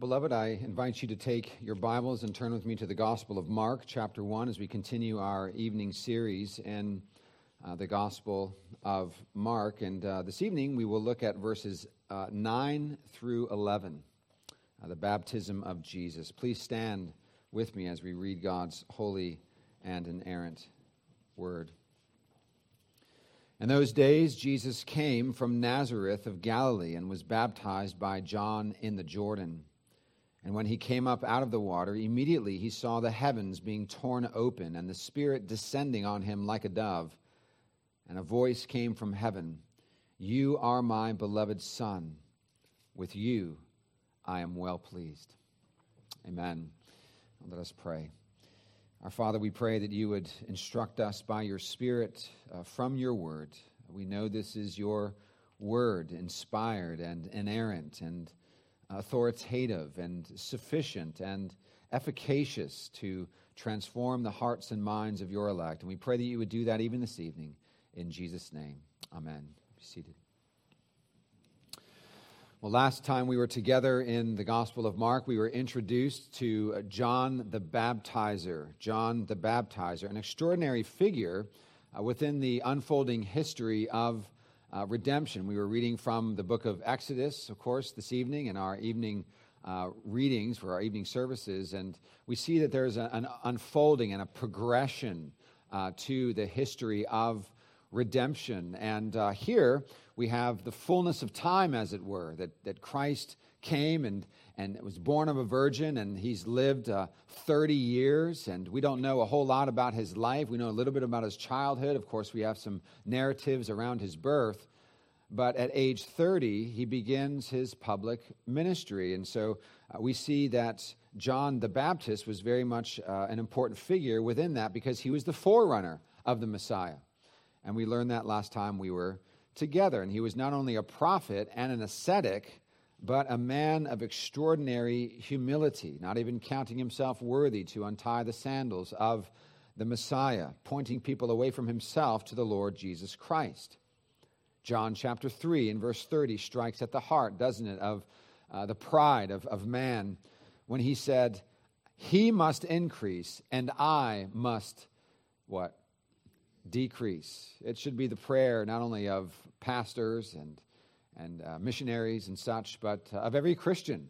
Beloved, I invite you to take your Bibles and turn with me to the Gospel of Mark, chapter 1, as we continue our evening series in uh, the Gospel of Mark. And uh, this evening we will look at verses uh, 9 through 11, uh, the baptism of Jesus. Please stand with me as we read God's holy and inerrant word. In those days, Jesus came from Nazareth of Galilee and was baptized by John in the Jordan. And when he came up out of the water, immediately he saw the heavens being torn open and the Spirit descending on him like a dove. And a voice came from heaven You are my beloved Son. With you I am well pleased. Amen. Let us pray. Our Father, we pray that you would instruct us by your Spirit uh, from your word. We know this is your word, inspired and inerrant and authoritative and sufficient and efficacious to transform the hearts and minds of your elect. And we pray that you would do that even this evening. In Jesus' name, amen. Be seated. Well, last time we were together in the Gospel of Mark, we were introduced to John the Baptizer. John the Baptizer, an extraordinary figure uh, within the unfolding history of uh, redemption. We were reading from the book of Exodus, of course, this evening in our evening uh, readings for our evening services, and we see that there's a, an unfolding and a progression uh, to the history of redemption. And uh, here we have the fullness of time, as it were, that, that Christ came and, and was born of a virgin, and he's lived uh, 30 years. And we don't know a whole lot about his life. We know a little bit about his childhood. Of course, we have some narratives around his birth. But at age 30, he begins his public ministry. And so uh, we see that John the Baptist was very much uh, an important figure within that because he was the forerunner of the Messiah. And we learned that last time we were together. And he was not only a prophet and an ascetic, but a man of extraordinary humility, not even counting himself worthy to untie the sandals of the Messiah, pointing people away from himself to the Lord Jesus Christ. John chapter 3 and verse 30 strikes at the heart, doesn't it, of uh, the pride of, of man when he said, He must increase and I must what? Decrease. It should be the prayer not only of pastors and and uh, missionaries and such, but uh, of every Christian.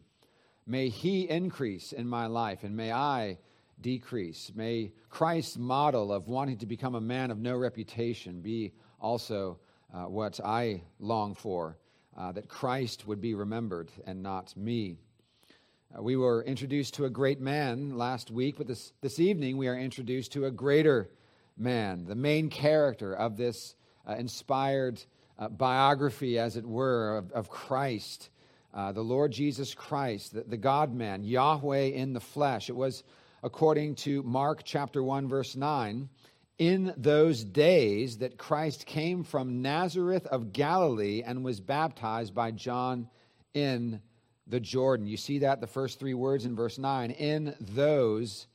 May he increase in my life, and may I decrease. May Christ's model of wanting to become a man of no reputation be also uh, what I long for, uh, that Christ would be remembered and not me. Uh, we were introduced to a great man last week, but this, this evening we are introduced to a greater man, the main character of this uh, inspired uh, biography, as it were, of, of Christ, uh, the Lord Jesus Christ, the, the God man, Yahweh in the flesh. It was according to Mark chapter 1, verse 9. In those days that Christ came from Nazareth of Galilee and was baptized by John in the Jordan. You see that, the first three words in verse 9. In those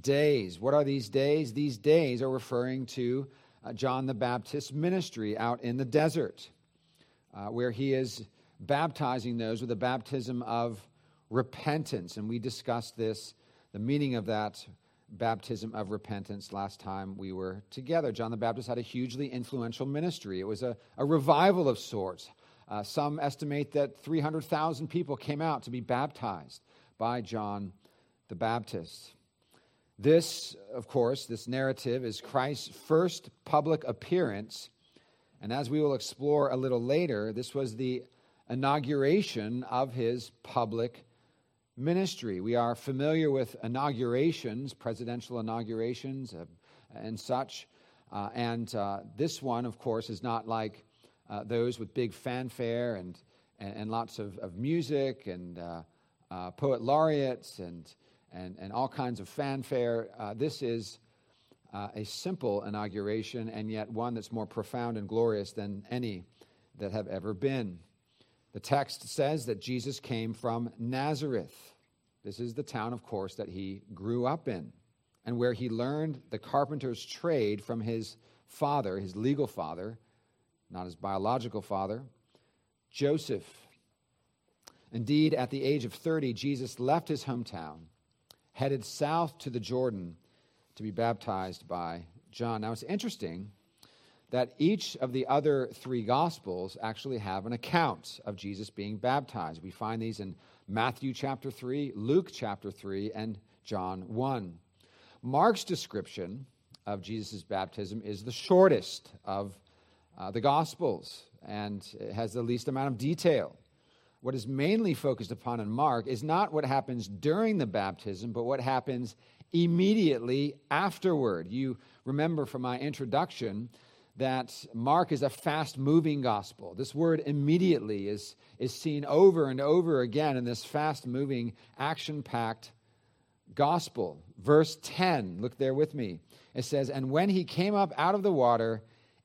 days. What are these days? These days are referring to uh, John the Baptist's ministry out in the desert, uh, where he is baptizing those with a baptism of repentance. And we discussed this, the meaning of that baptism of repentance last time we were together. John the Baptist had a hugely influential ministry, it was a, a revival of sorts. Uh, some estimate that 300,000 people came out to be baptized by John the Baptist. This, of course, this narrative is Christ's first public appearance. And as we will explore a little later, this was the inauguration of his public ministry. We are familiar with inaugurations, presidential inaugurations, uh, and such. Uh, and uh, this one, of course, is not like uh, those with big fanfare and, and, and lots of, of music and uh, uh, poet laureates and and, and all kinds of fanfare. Uh, this is uh, a simple inauguration, and yet one that's more profound and glorious than any that have ever been. The text says that Jesus came from Nazareth. This is the town, of course, that he grew up in, and where he learned the carpenter's trade from his father, his legal father, not his biological father, Joseph. Indeed, at the age of 30, Jesus left his hometown, headed south to the Jordan to be baptized by John. Now, it's interesting that each of the other three Gospels actually have an account of Jesus being baptized. We find these in Matthew chapter 3, Luke chapter 3, and John 1. Mark's description of Jesus' baptism is the shortest of uh, the Gospels and it has the least amount of detail. What is mainly focused upon in Mark is not what happens during the baptism, but what happens immediately afterward. You remember from my introduction that Mark is a fast moving gospel. This word immediately is, is seen over and over again in this fast moving, action packed gospel. Verse 10, look there with me. It says, And when he came up out of the water,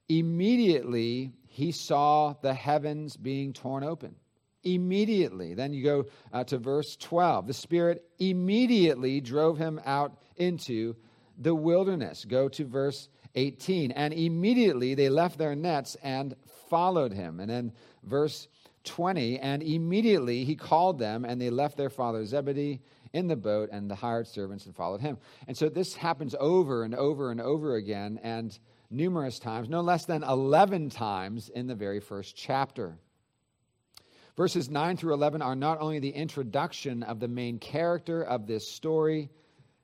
immediately he saw the heavens being torn open. Immediately. Then you go uh, to verse 12. The Spirit immediately drove him out into the wilderness. Go to verse 18. And immediately they left their nets and followed him. And then verse 20. And immediately he called them, and they left their father Zebedee in the boat and the hired servants and followed him. And so this happens over and over and over again, and numerous times, no less than 11 times in the very first chapter. Verses 9 through 11 are not only the introduction of the main character of this story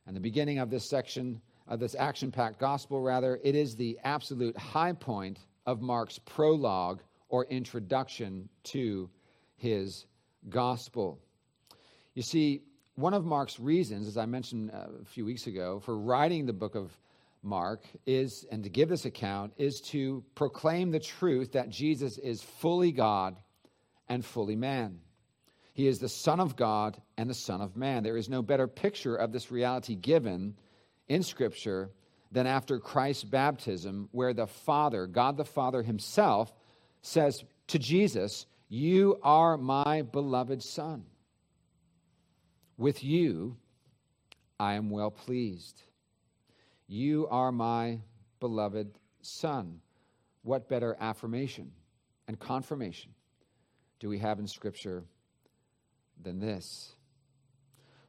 and the beginning of this section, of this action packed gospel, rather, it is the absolute high point of Mark's prologue or introduction to his gospel. You see, one of Mark's reasons, as I mentioned uh, a few weeks ago, for writing the book of Mark is, and to give this account, is to proclaim the truth that Jesus is fully God and fully man. He is the Son of God and the Son of Man. There is no better picture of this reality given in Scripture than after Christ's baptism, where the Father, God the Father Himself, says to Jesus, You are my beloved Son. With you, I am well pleased. You are my beloved Son. What better affirmation and confirmation do we have in Scripture than this?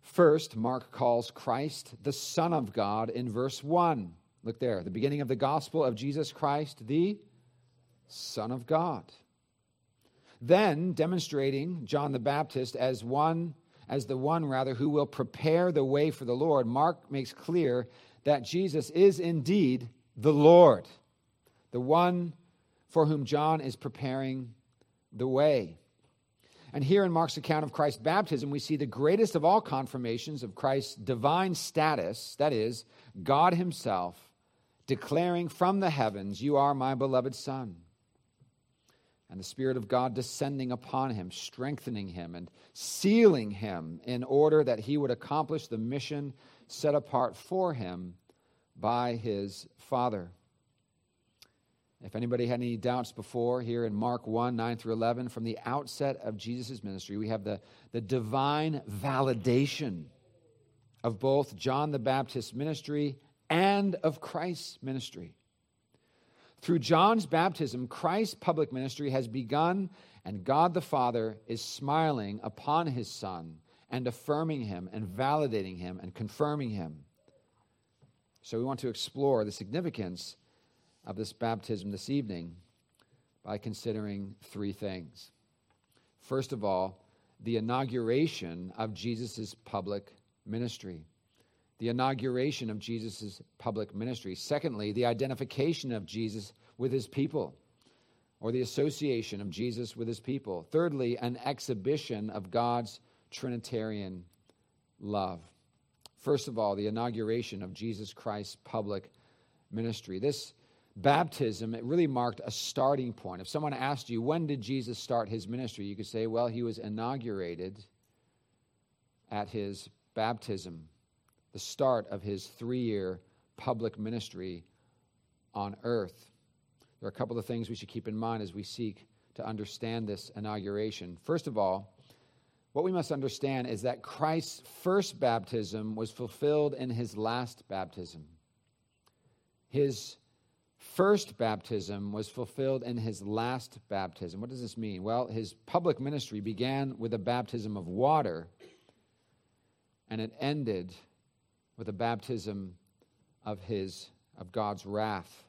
First, Mark calls Christ the Son of God in verse 1. Look there, the beginning of the gospel of Jesus Christ, the Son of God. Then, demonstrating John the Baptist as one as the one rather who will prepare the way for the Lord, Mark makes clear that Jesus is indeed the Lord, the one for whom John is preparing the way. And here in Mark's account of Christ's baptism, we see the greatest of all confirmations of Christ's divine status, that is, God Himself declaring from the heavens, You are my beloved Son and the Spirit of God descending upon him, strengthening him, and sealing him in order that he would accomplish the mission set apart for him by his Father. If anybody had any doubts before, here in Mark 1 9 through 11, from the outset of Jesus' ministry, we have the, the divine validation of both John the Baptist's ministry and of Christ's ministry. Through John's baptism, Christ's public ministry has begun, and God the Father is smiling upon his Son and affirming him and validating him and confirming him. So, we want to explore the significance of this baptism this evening by considering three things. First of all, the inauguration of Jesus' public ministry the inauguration of Jesus' public ministry. Secondly, the identification of Jesus with his people, or the association of Jesus with his people. Thirdly, an exhibition of God's Trinitarian love. First of all, the inauguration of Jesus Christ's public ministry. This baptism, it really marked a starting point. If someone asked you, when did Jesus start his ministry? You could say, well, he was inaugurated at his baptism the start of his three year public ministry on earth. There are a couple of things we should keep in mind as we seek to understand this inauguration. First of all, what we must understand is that Christ's first baptism was fulfilled in his last baptism. His first baptism was fulfilled in his last baptism. What does this mean? Well, his public ministry began with a baptism of water, and it ended with a baptism of his of God's wrath.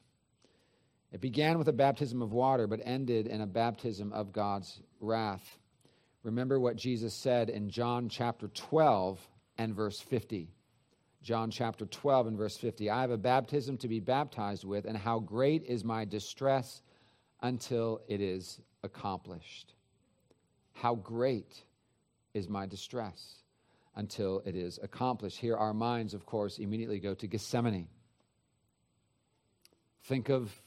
It began with a baptism of water, but ended in a baptism of God's wrath. Remember what Jesus said in John chapter 12 and verse 50. John chapter 12 and verse 50. I have a baptism to be baptized with, and how great is my distress until it is accomplished. How great is my distress until it is accomplished. Here, our minds, of course, immediately go to Gethsemane. Think of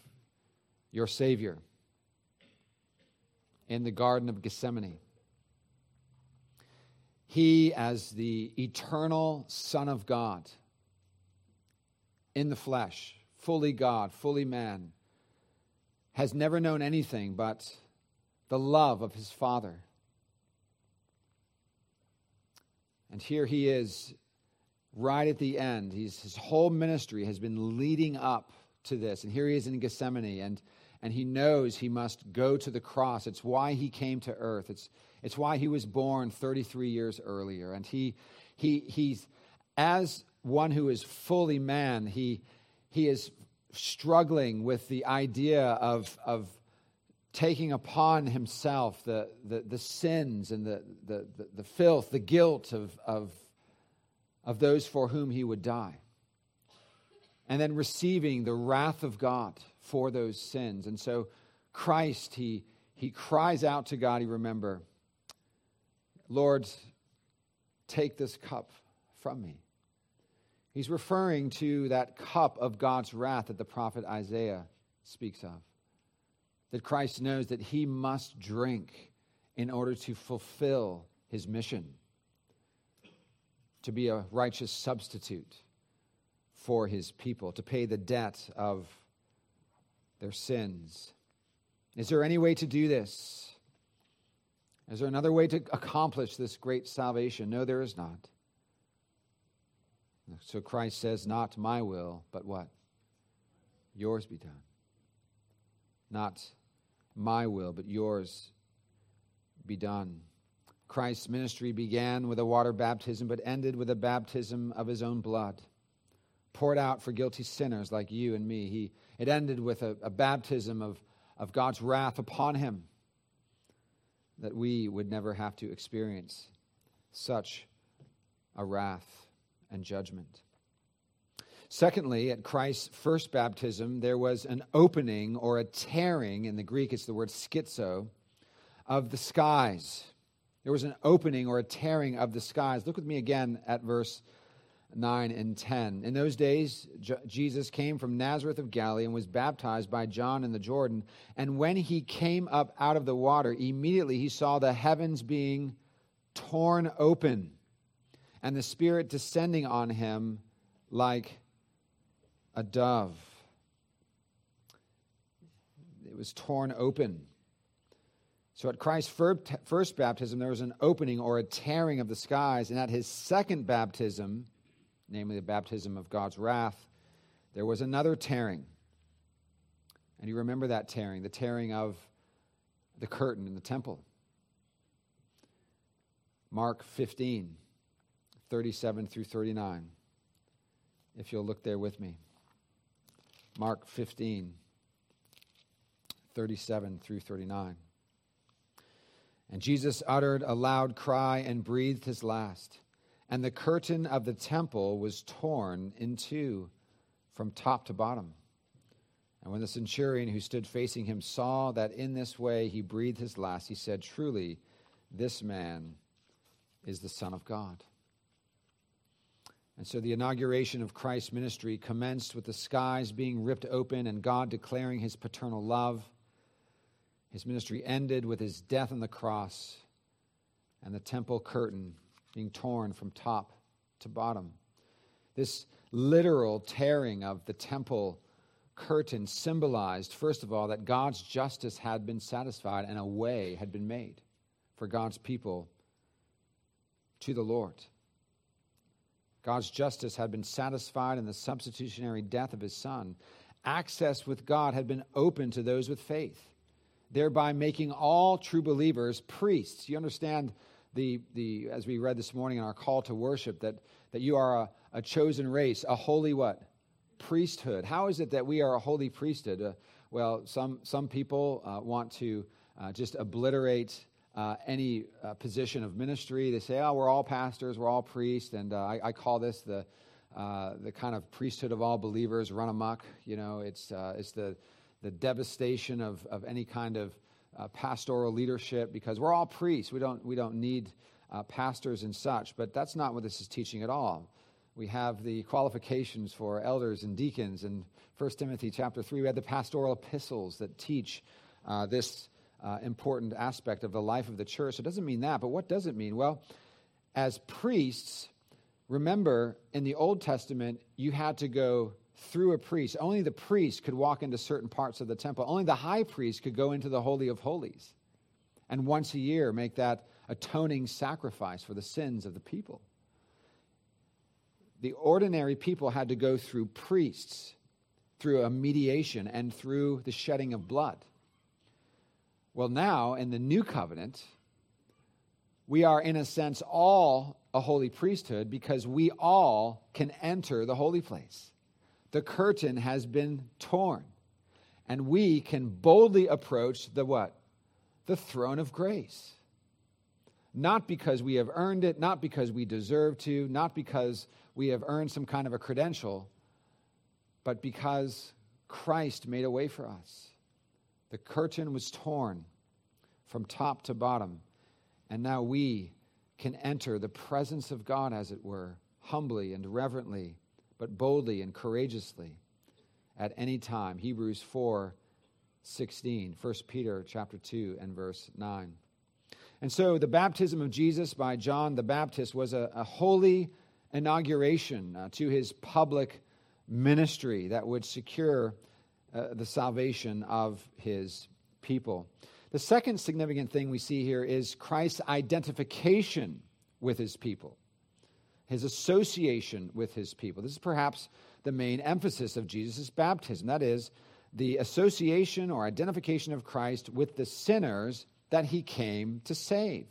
your Savior in the Garden of Gethsemane. He, as the eternal Son of God, in the flesh, fully God, fully man, has never known anything but the love of his Father. And here he is, right at the end. He's, his whole ministry has been leading up to this. And here he is in Gethsemane, and, and he knows he must go to the cross. It's why he came to earth. It's, it's why he was born 33 years earlier. And he, he, he's, as one who is fully man, he, he is struggling with the idea of, of taking upon himself the, the, the sins and the, the, the, the filth, the guilt of, of, of those for whom he would die. And then receiving the wrath of God for those sins. And so Christ, he, he cries out to God, you remember, Lord, take this cup from me. He's referring to that cup of God's wrath that the prophet Isaiah speaks of. That Christ knows that he must drink in order to fulfill his mission, to be a righteous substitute for his people, to pay the debt of their sins. Is there any way to do this? Is there another way to accomplish this great salvation? No, there is not. So Christ says, Not my will, but what? Yours be done. Not my will, but yours be done. Christ's ministry began with a water baptism, but ended with a baptism of his own blood, poured out for guilty sinners like you and me. He, it ended with a, a baptism of, of God's wrath upon him that we would never have to experience such a wrath and judgment. Secondly, at Christ's first baptism, there was an opening or a tearing, in the Greek it's the word schizo, of the skies. There was an opening or a tearing of the skies. Look with me again at verse 9 and 10. In those days, J- Jesus came from Nazareth of Galilee and was baptized by John in the Jordan. And when he came up out of the water, immediately he saw the heavens being torn open and the Spirit descending on him like a dove. It was torn open. So at Christ's first baptism, there was an opening or a tearing of the skies. And at his second baptism, namely the baptism of God's wrath, there was another tearing. And you remember that tearing, the tearing of the curtain in the temple. Mark 15, 37 through 39. If you'll look there with me. Mark 15, 37 through 39. And Jesus uttered a loud cry and breathed his last and the curtain of the temple was torn in two from top to bottom. And when the centurion who stood facing him saw that in this way he breathed his last, he said, Truly, this man is the Son of God. And so the inauguration of Christ's ministry commenced with the skies being ripped open and God declaring his paternal love. His ministry ended with his death on the cross and the temple curtain being torn from top to bottom. This literal tearing of the temple curtain symbolized, first of all, that God's justice had been satisfied and a way had been made for God's people to the Lord. God's justice had been satisfied in the substitutionary death of his son. access with God had been open to those with faith, thereby making all true believers priests. You understand the, the as we read this morning in our call to worship, that, that you are a, a chosen race, a holy what? Priesthood. How is it that we are a holy priesthood? Uh, well, some, some people uh, want to uh, just obliterate uh, any uh, position of ministry. They say, oh, we're all pastors, we're all priests, and uh, I, I, call this the, the kind of priesthood of all believers run amok. You know, it's, it's the, the devastation of, of any kind of uh, pastoral leadership because we're all priests. We don't, we don't need pastors and such, but that's not what this is teaching at all. We have the qualifications for elders and deacons. In 1 Timothy chapter 3, we have the pastoral epistles that teach this uh, important aspect of the life of the church. So it doesn't mean that, but what does it mean? Well, as priests, remember in the Old Testament, you had to go through a priest. Only the priest could walk into certain parts of the temple. Only the high priest could go into the Holy of Holies and once a year make that atoning sacrifice for the sins of the people. The ordinary people had to go through priests, through a mediation, and through the shedding of blood. Well, now in the new covenant, we are, in a sense, all a holy priesthood because we all can enter the holy place. The curtain has been torn, and we can boldly approach the what? The throne of grace. Not because we have earned it, not because we deserve to, not because we have earned some kind of a credential, but because Christ made a way for us. The curtain was torn from top to bottom, and now we can enter the presence of God, as it were, humbly and reverently, but boldly and courageously at any time. Hebrews 4 16, 1 Peter chapter 2 and verse 9. And so the baptism of Jesus by John the Baptist was a, a holy inauguration uh, to his public ministry that would secure uh, the salvation of his people. The second significant thing we see here is Christ's identification with his people, his association with his people. This is perhaps the main emphasis of Jesus' baptism. That is, the association or identification of Christ with the sinners that he came to save.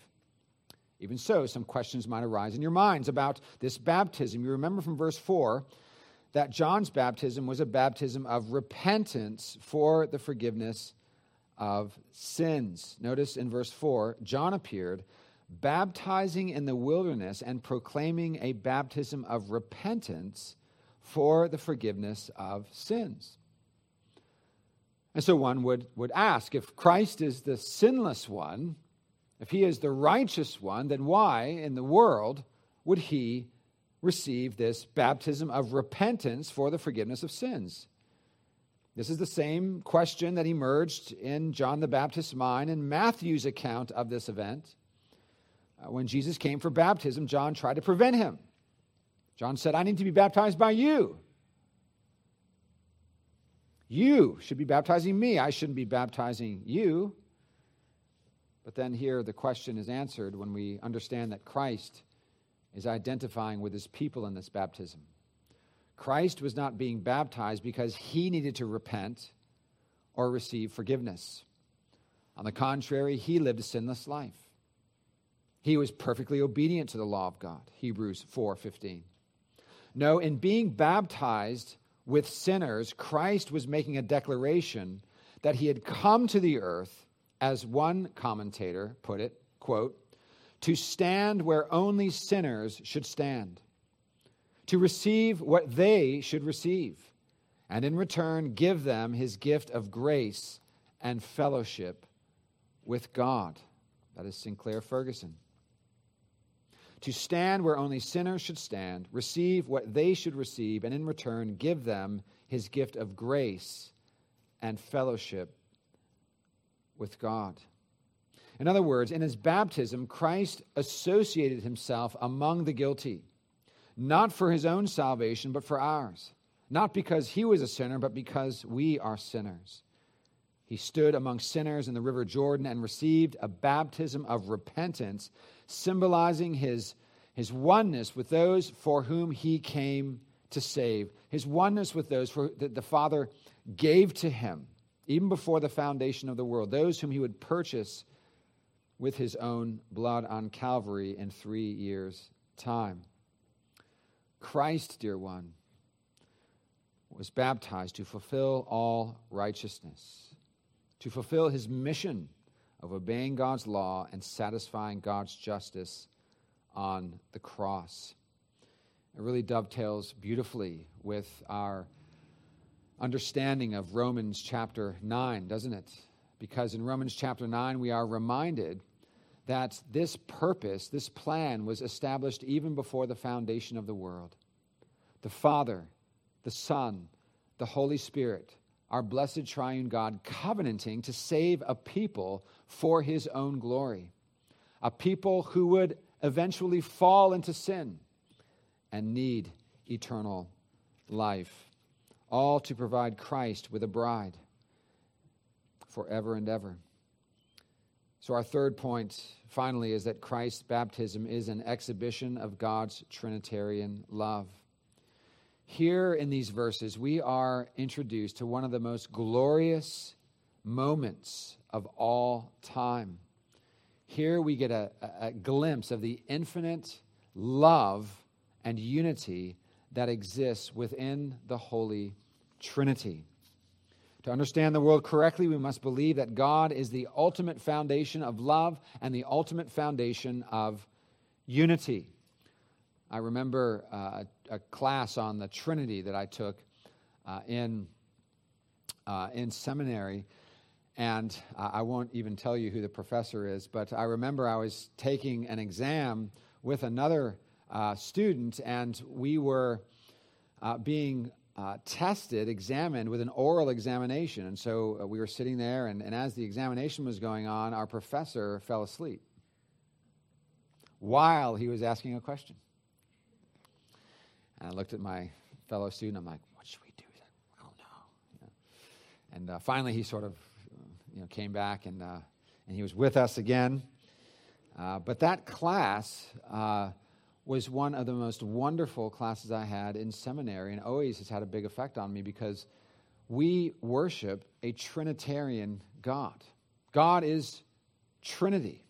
Even so, some questions might arise in your minds about this baptism. You remember from verse 4 that John's baptism was a baptism of repentance for the forgiveness of sins. Notice in verse 4 John appeared, baptizing in the wilderness and proclaiming a baptism of repentance for the forgiveness of sins. And so one would, would ask if Christ is the sinless one, if he is the righteous one, then why in the world would he receive this baptism of repentance for the forgiveness of sins? This is the same question that emerged in John the Baptist's mind in Matthew's account of this event. Uh, when Jesus came for baptism, John tried to prevent him. John said, I need to be baptized by you. You should be baptizing me. I shouldn't be baptizing you. But then here the question is answered when we understand that Christ is identifying with his people in this baptism. Christ was not being baptized because he needed to repent or receive forgiveness. On the contrary, he lived a sinless life. He was perfectly obedient to the law of God. Hebrews 4:15. No, in being baptized with sinners, Christ was making a declaration that he had come to the earth as one commentator put it, quote, to stand where only sinners should stand to receive what they should receive, and in return give them his gift of grace and fellowship with God. That is Sinclair Ferguson. To stand where only sinners should stand, receive what they should receive, and in return give them his gift of grace and fellowship with God. In other words, in his baptism, Christ associated himself among the guilty not for his own salvation, but for ours. Not because he was a sinner, but because we are sinners. He stood among sinners in the river Jordan and received a baptism of repentance, symbolizing his, his oneness with those for whom he came to save, his oneness with those for, that the Father gave to him, even before the foundation of the world, those whom he would purchase with his own blood on Calvary in three years' time. Christ, dear one, was baptized to fulfill all righteousness, to fulfill his mission of obeying God's law and satisfying God's justice on the cross. It really dovetails beautifully with our understanding of Romans chapter 9, doesn't it? Because in Romans chapter 9, we are reminded that this purpose, this plan, was established even before the foundation of the world. The Father, the Son, the Holy Spirit, our blessed triune God, covenanting to save a people for his own glory, a people who would eventually fall into sin and need eternal life, all to provide Christ with a bride forever and ever. So, our third point, finally, is that Christ's baptism is an exhibition of God's Trinitarian love. Here in these verses, we are introduced to one of the most glorious moments of all time. Here we get a, a, glimpse of the infinite love and unity that exists within the Holy Trinity. To understand the world correctly, we must believe that God is the ultimate foundation of love and the ultimate foundation of unity. I remember uh, a, class on the Trinity that I took uh, in, uh, in seminary, and I won't even tell you who the professor is, but I remember I was taking an exam with another uh, student, and we were uh, being uh, tested, examined with an oral examination. And so we were sitting there, and, and as the examination was going on, our professor fell asleep while he was asking a question. And I looked at my fellow student. I'm like, what should we do? He's like, I don't know. And uh, finally, he sort of you know, came back and, uh, and he was with us again. Uh, but that class uh, was one of the most wonderful classes I had in seminary and always has had a big effect on me because we worship a Trinitarian God. God is Trinity.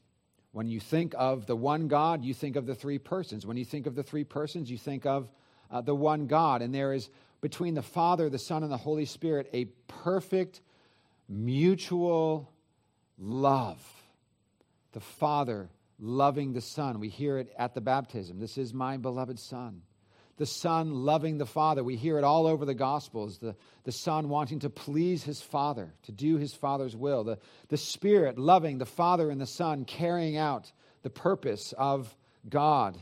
When you think of the one God, you think of the three persons. When you think of the three persons, you think of uh, the one God. And there is between the Father, the Son, and the Holy Spirit a perfect mutual love. The Father loving the Son. We hear it at the baptism. This is my beloved Son. The Son loving the Father. We hear it all over the Gospels. The, the Son wanting to please his Father, to do his Father's will. The, the Spirit loving the Father and the Son, carrying out the purpose of God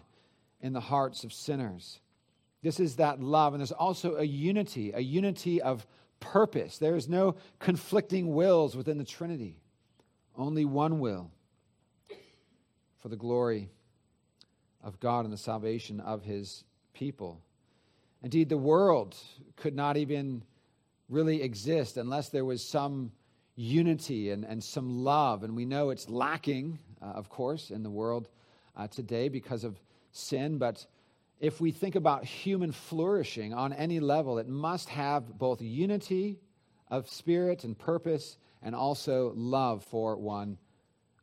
in the hearts of sinners. This is that love. And there's also a unity, a unity of purpose. There is no conflicting wills within the Trinity, only one will for the glory of God and the salvation of his people. Indeed, the world could not even really exist unless there was some unity and, and some love. And we know it's lacking, uh, of course, in the world uh, today because of sin, but if we think about human flourishing on any level, it must have both unity of spirit and purpose and also love for one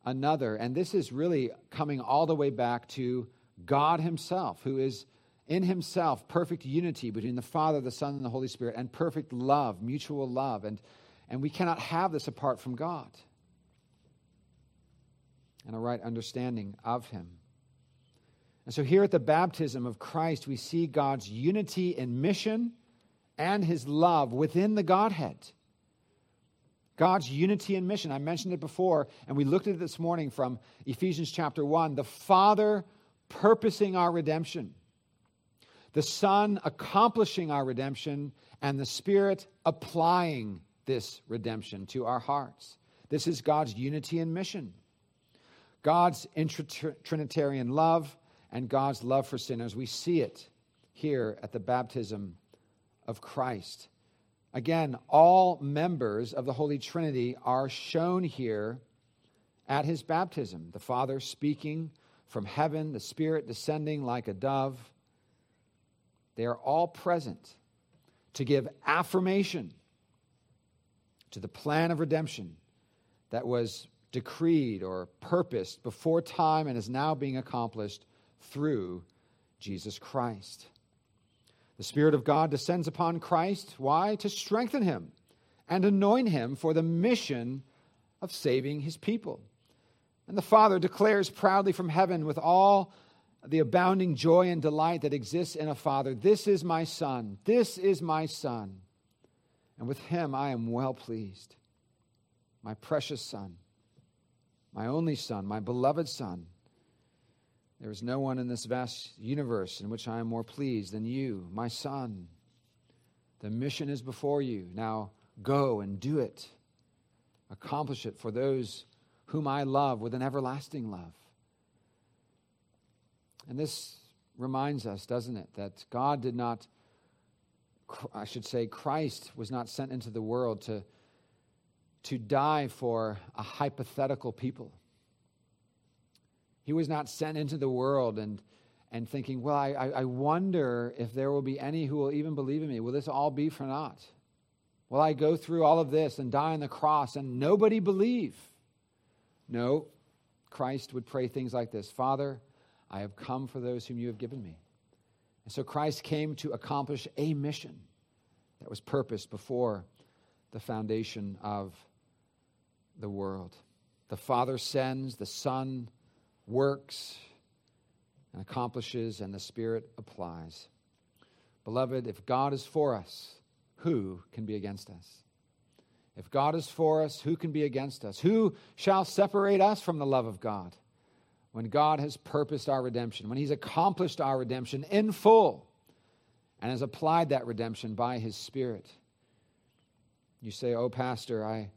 another. And this is really coming all the way back to God Himself, who is in Himself perfect unity between the Father, the Son, and the Holy Spirit, and perfect love, mutual love. And, and we cannot have this apart from God and a right understanding of Him. And so here at the baptism of Christ, we see God's unity in mission and his love within the Godhead. God's unity in mission. I mentioned it before, and we looked at it this morning from Ephesians chapter 1. The Father purposing our redemption, the Son accomplishing our redemption, and the Spirit applying this redemption to our hearts. This is God's unity in mission. God's intratrinitarian love and God's love for sinners. We see it here at the baptism of Christ. Again, all members of the Holy Trinity are shown here at his baptism the Father speaking from heaven, the Spirit descending like a dove. They are all present to give affirmation to the plan of redemption that was decreed or purposed before time and is now being accomplished through Jesus Christ. The Spirit of God descends upon Christ. Why? To strengthen him and anoint him for the mission of saving his people. And the Father declares proudly from heaven with all the abounding joy and delight that exists in a father This is my son, this is my son, and with him I am well pleased. My precious son, my only son, my beloved son. There is no one in this vast universe in which I am more pleased than you, my son. The mission is before you. Now go and do it. Accomplish it for those whom I love with an everlasting love. And this reminds us, doesn't it, that God did not, I should say, Christ was not sent into the world to, to die for a hypothetical people. He was not sent into the world and, and thinking, well, I, I wonder if there will be any who will even believe in me. Will this all be for naught? Will I go through all of this and die on the cross and nobody believe? No, Christ would pray things like this Father, I have come for those whom you have given me. And so Christ came to accomplish a mission that was purposed before the foundation of the world. The Father sends, the Son works and accomplishes, and the Spirit applies. Beloved, if God is for us, who can be against us? If God is for us, who can be against us? Who shall separate us from the love of God? When God has purposed our redemption, when He's accomplished our redemption in full and has applied that redemption by His Spirit. You say, Oh, Pastor, I,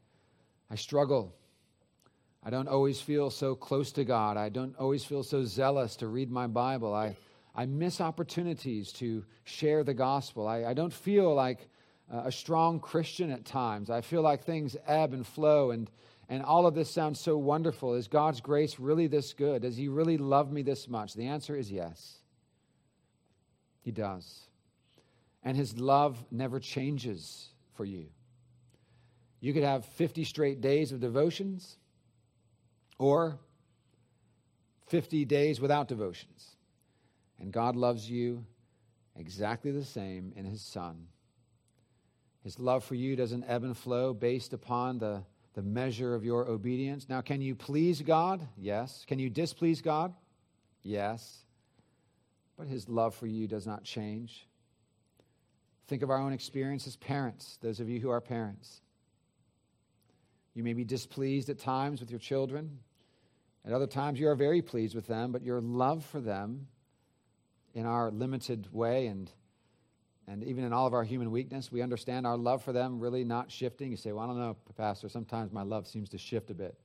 I struggle. I don't always feel so close to God. I don't always feel so zealous to read my Bible. I, I miss opportunities to share the gospel. I, I don't feel like a strong Christian at times. I feel like things ebb and flow, and, and all of this sounds so wonderful. Is God's grace really this good? Does He really love me this much? The answer is yes. He does. And His love never changes for you. You could have 50 straight days of devotions or 50 days without devotions. And God loves you exactly the same in His Son. His love for you doesn't ebb and flow based upon the, the measure of your obedience. Now, can you please God? Yes. Can you displease God? Yes. But his love for you does not change. Think of our own experience as parents, those of you who are parents. You may be displeased at times with your children. At other times, you are very pleased with them, but your love for them in our limited way and and even in all of our human weakness, we understand our love for them really not shifting. You say, Well, I don't know, Pastor, sometimes my love seems to shift a bit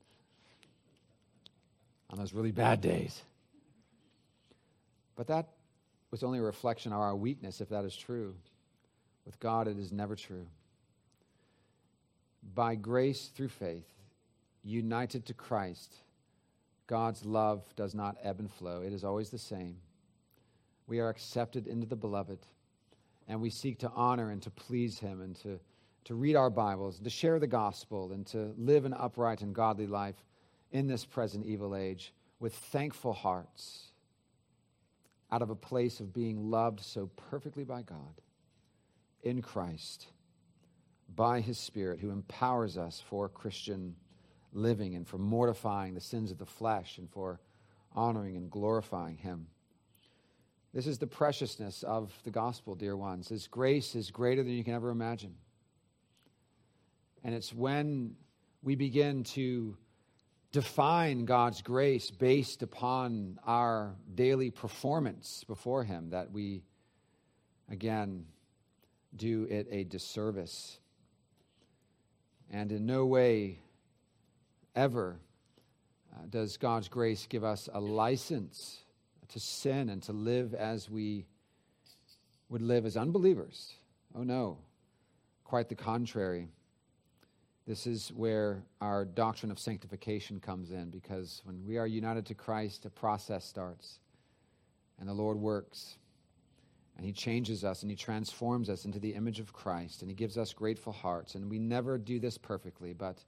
on those really bad days. But that was only a reflection of our weakness, if that is true. With God, it is never true. By grace through faith, united to Christ, God's love does not ebb and flow, it is always the same. We are accepted into the beloved and we seek to honor and to please Him and to, to read our Bibles, and to share the gospel, and to live an upright and godly life in this present evil age with thankful hearts out of a place of being loved so perfectly by God in Christ by His Spirit who empowers us for Christian living and for mortifying the sins of the flesh and for honoring and glorifying Him. This is the preciousness of the gospel, dear ones. His grace is greater than you can ever imagine. And it's when we begin to define God's grace based upon our daily performance before Him that we, again, do it a disservice. And in no way ever uh, does God's grace give us a license to sin and to live as we would live as unbelievers. Oh no, quite the contrary. This is where our doctrine of sanctification comes in because when we are united to Christ, a process starts and the Lord works. And He changes us and He transforms us into the image of Christ. And He gives us grateful hearts. And we never do this perfectly, but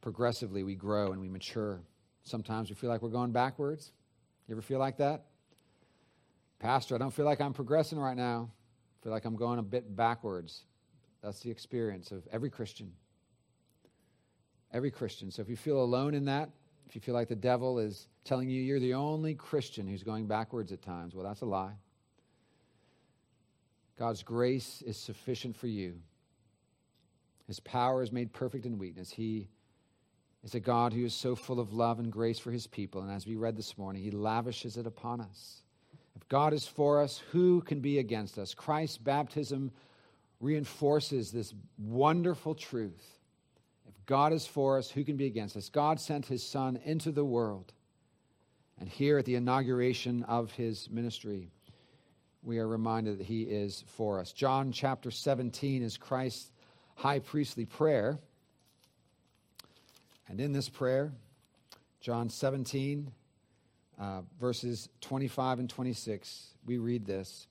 progressively we grow and we mature. Sometimes we feel like we're going backwards. You ever feel like that? Pastor, I don't feel like I'm progressing right now. I feel like I'm going a bit backwards. That's the experience of every Christian. Every Christian. So if you feel alone in that, if you feel like the devil is telling you you're the only Christian who's going backwards at times, well, that's a lie. God's grace is sufficient for you. His power is made perfect in weakness. He is a God who is so full of love and grace for his people. And as we read this morning, he lavishes it upon us. If God is for us, who can be against us? Christ's baptism reinforces this wonderful truth. If God is for us, who can be against us? God sent his Son into the world. And here at the inauguration of his ministry, we are reminded that he is for us. John chapter 17 is Christ's high priestly prayer. And in this prayer, John 17, uh, verses 25 and 26, we read this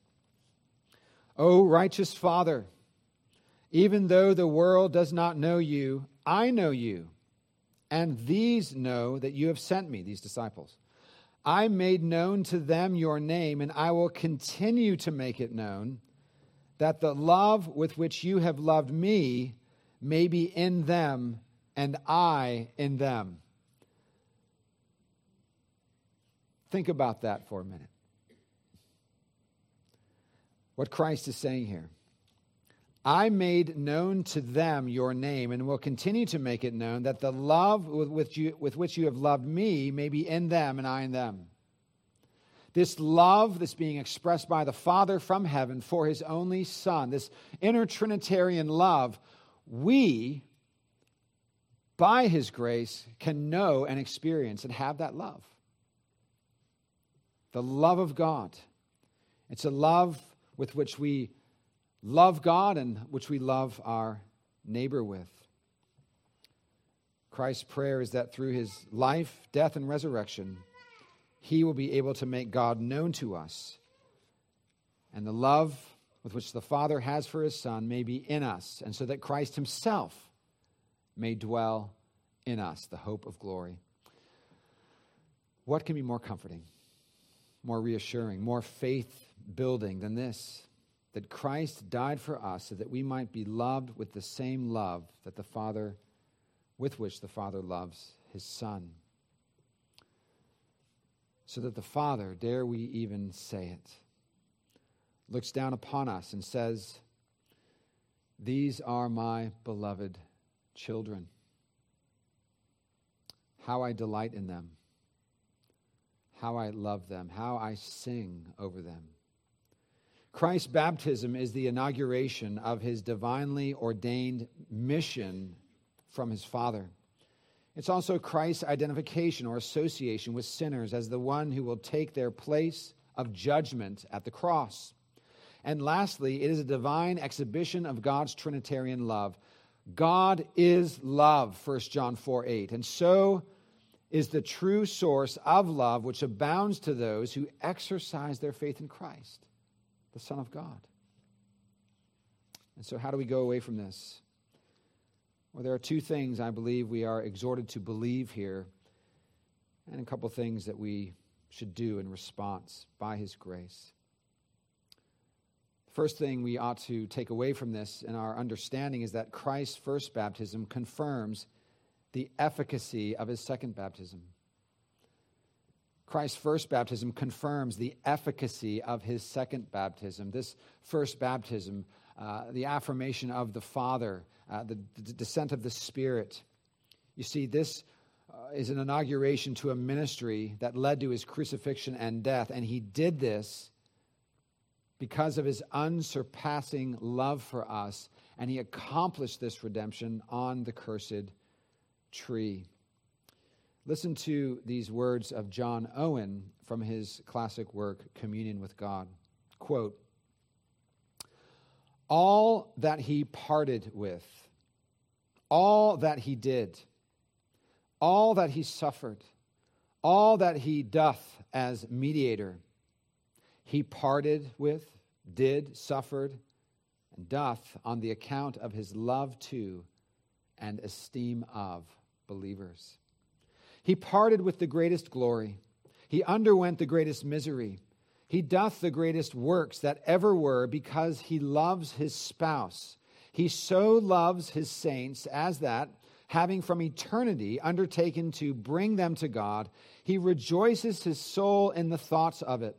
O righteous Father, even though the world does not know you, I know you, and these know that you have sent me, these disciples. I made known to them your name, and I will continue to make it known, that the love with which you have loved me may be in them, and I in them. Think about that for a minute. What Christ is saying here. I made known to them your name and will continue to make it known that the love with which, you, with which you have loved me may be in them and I in them. This love that's being expressed by the Father from heaven for his only Son, this inner Trinitarian love, we, by his grace, can know and experience and have that love. The love of God. It's a love with which we love God and which we love our neighbor with. Christ's prayer is that through his life, death, and resurrection, he will be able to make God known to us. And the love with which the Father has for his Son may be in us, and so that Christ himself may dwell in us, the hope of glory. What can be more comforting, more reassuring, more faith building than this? that Christ died for us so that we might be loved with the same love that the Father with which the Father loves his Son. So that the Father, dare we even say it, looks down upon us and says, These are my beloved children. How I delight in them, how I love them, how I sing over them. Christ's baptism is the inauguration of his divinely ordained mission from his Father. It's also Christ's identification or association with sinners as the one who will take their place of judgment at the cross. And lastly, it is a divine exhibition of God's Trinitarian love. God is love, 1 John 4 8. And so is the true source of love which abounds to those who exercise their faith in Christ the Son of God. And so, how do we go away from this? Well, there are two things I believe we are exhorted to believe here, and a couple things that we should do in response by His grace. First thing we ought to take away from this in our understanding is that Christ's first baptism confirms the efficacy of his second baptism. Christ's first baptism confirms the efficacy of his second baptism. This first baptism, uh, the affirmation of the Father, uh, the, the, descent of the Spirit. You see, this uh, is an inauguration to a ministry that led to his crucifixion and death, and he did this because of his unsurpassing love for us, and he accomplished this redemption on the cursed tree. Listen to these words of John Owen from his classic work, Communion with God. Quote All that he parted with, all that he did, all that he suffered, all that he doth as mediator, he parted with, did, suffered, and doth on the account of his love to and esteem of believers. He parted with the greatest glory. He underwent the greatest misery. He doth the greatest works that ever were because he loves his spouse. He so loves his saints as that, having from eternity undertaken to bring them to God, he rejoices his soul in the thoughts of it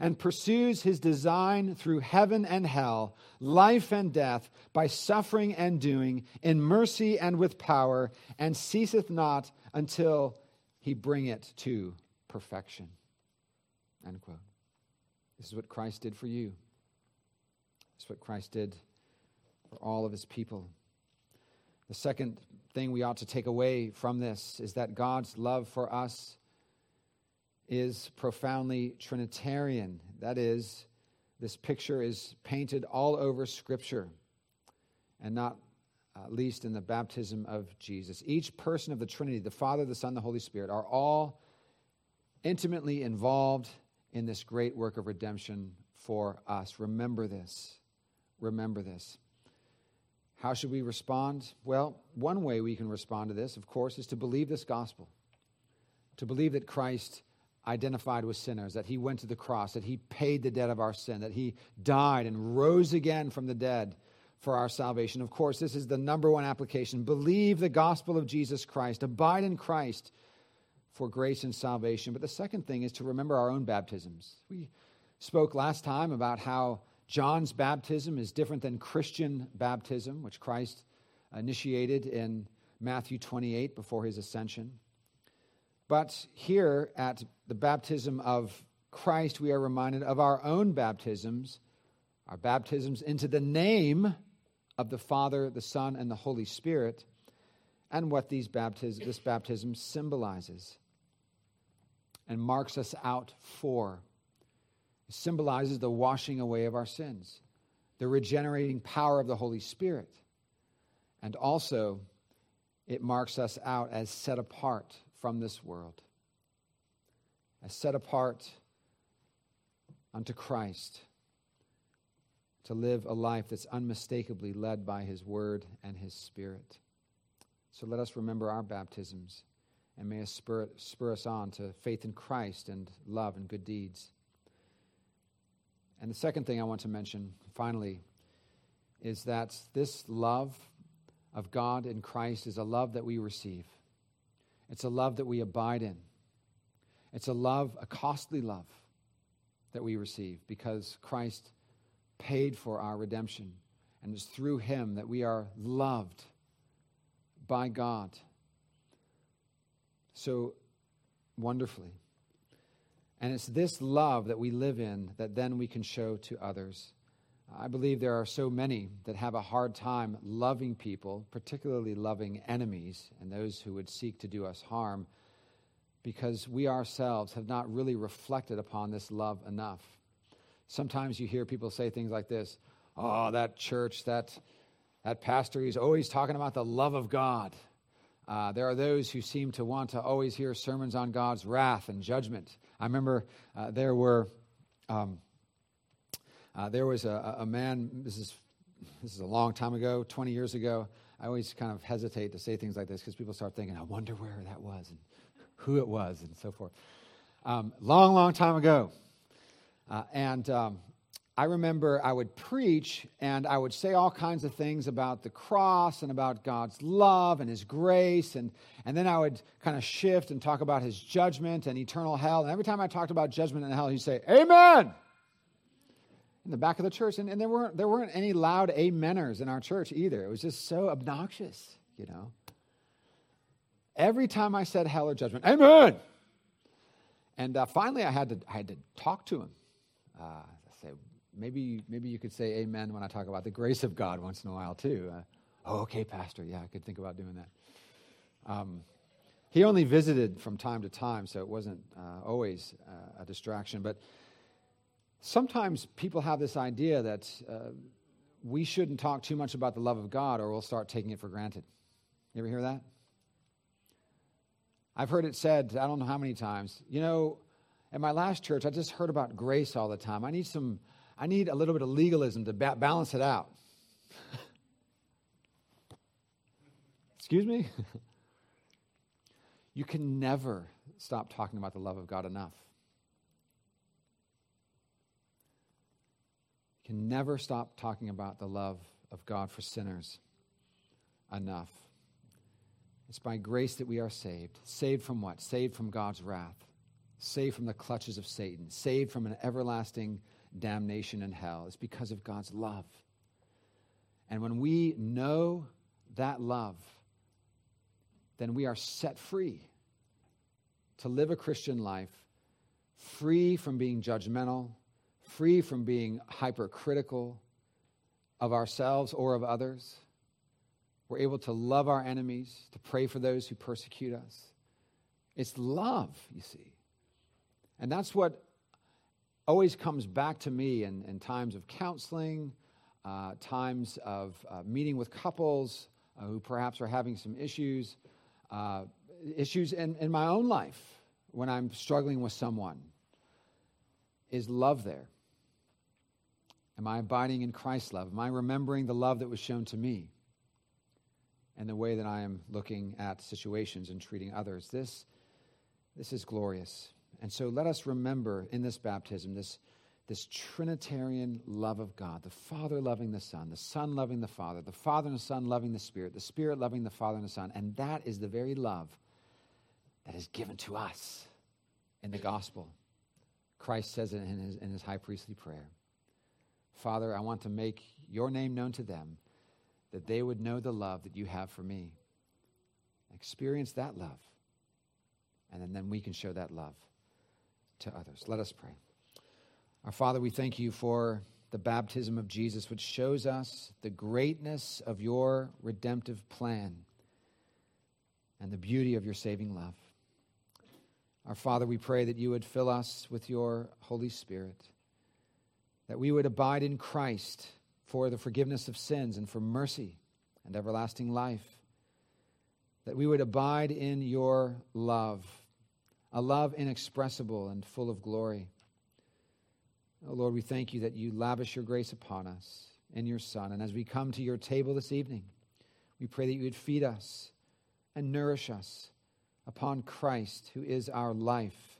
and pursues his design through heaven and hell, life and death, by suffering and doing, in mercy and with power, and ceaseth not until he bring it to perfection. End quote. This is what Christ did for you. This is what Christ did for all of his people. The second thing we ought to take away from this is that God's love for us is profoundly Trinitarian. That is, this picture is painted all over Scripture and not uh, least in the baptism of Jesus. Each person of the Trinity, the Father, the Son, the Holy Spirit, are all intimately involved in this great work of redemption for us. Remember this. Remember this. How should we respond? Well, one way we can respond to this, of course, is to believe this gospel, to believe that Christ identified with sinners, that he went to the cross, that he paid the debt of our sin, that he died and rose again from the dead for our salvation. Of course, this is the number one application. Believe the gospel of Jesus Christ, abide in Christ for grace and salvation. But the second thing is to remember our own baptisms. We spoke last time about how John's baptism is different than Christian baptism, which Christ initiated in Matthew 28 before his ascension. But here at the baptism of Christ, we are reminded of our own baptisms, our baptisms into the name of the Father, the Son, and the Holy Spirit, and what these baptism, this baptism symbolizes and marks us out for. It symbolizes the washing away of our sins, the regenerating power of the Holy Spirit, and also it marks us out as set apart from this world, as set apart unto Christ to live a life that's unmistakably led by His Word and His Spirit. So let us remember our baptisms and may it spur, spur us on to faith in Christ and love and good deeds. And the second thing I want to mention, finally, is that this love of God in Christ is a love that we receive. It's a love that we abide in. It's a love, a costly love that we receive because Christ paid for our redemption. And it's through him that we are loved by God so wonderfully. And it's this love that we live in that then we can show to others. I believe there are so many that have a hard time loving people, particularly loving enemies and those who would seek to do us harm, because we ourselves have not really reflected upon this love enough. Sometimes you hear people say things like this Oh, that church, that, that pastor, he's always talking about the love of God. Uh, there are those who seem to want to always hear sermons on God's wrath and judgment. I remember uh, there were um, uh, there was a, a, man. This is this is a long time ago, 20 years ago. I always kind of hesitate to say things like this because people start thinking, "I wonder where that was and who it was and so forth." Um, long, long time ago, uh, and um, I remember I would preach and I would say all kinds of things about the cross and about God's love and His grace. And, and then I would kind of shift and talk about His judgment and eternal hell. And every time I talked about judgment and hell, he'd say, Amen! In the back of the church. And, and there, weren't, there weren't any loud ameners in our church either. It was just so obnoxious, you know. Every time I said hell or judgment, Amen! And uh, finally, I had, to, I had to talk to him. Uh, I say, maybe, maybe you could say amen when I talk about the grace of God once in a while, too. Uh, oh, okay, Pastor. Yeah, I could think about doing that. Um, he only visited from time to time, so it wasn't uh, always uh, a distraction. But sometimes people have this idea that uh, we shouldn't talk too much about the love of God or we'll start taking it for granted. You ever hear that? I've heard it said, I don't know how many times, you know, at my last church, I just heard about grace all the time. I need some, I need a little bit of legalism to ba- balance it out. Excuse me? you can never stop talking about the love of God enough. Can never stop talking about the love of God for sinners enough. It's by grace that we are saved. Saved from what? Saved from God's wrath. Saved from the clutches of Satan. Saved from an everlasting damnation in hell. It's because of God's love. And when we know that love, then we are set free to live a Christian life free from being judgmental, free from being hypercritical of ourselves or of others. We're able to love our enemies, to pray for those who persecute us. It's love, you see. And that's what always comes back to me in, in times of counseling, uh, times of uh, meeting with couples uh, who perhaps are having some issues, uh, issues in, in my own life when I'm struggling with someone. Is love there? Am I abiding in Christ's love? Am I remembering the love that was shown to me and the way that I am looking at situations and treating others? This, this is glorious. And so let us remember in this baptism this, this Trinitarian love of God the Father loving the Son, the Son loving the Father, the Father and the Son loving the Spirit, the Spirit loving the Father and the Son. And that is the very love that is given to us in the gospel. Christ says it in his, in his high priestly prayer Father, I want to make your name known to them that they would know the love that you have for me. Experience that love. And then we can show that love to others. Let us pray. Our Father, we thank you for the baptism of Jesus, which shows us the greatness of your redemptive plan and the beauty of your saving love. Our Father, we pray that you would fill us with your Holy Spirit, that we would abide in Christ for the forgiveness of sins and for mercy and everlasting life, that we would abide in your love, a love inexpressible and full of glory. Oh Lord, we thank you that you lavish your grace upon us in your Son. And as we come to your table this evening, we pray that you would feed us and nourish us upon Christ, who is our life,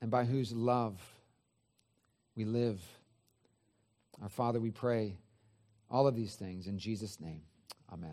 and by whose love we live. Our Father, we pray all of these things in Jesus' name.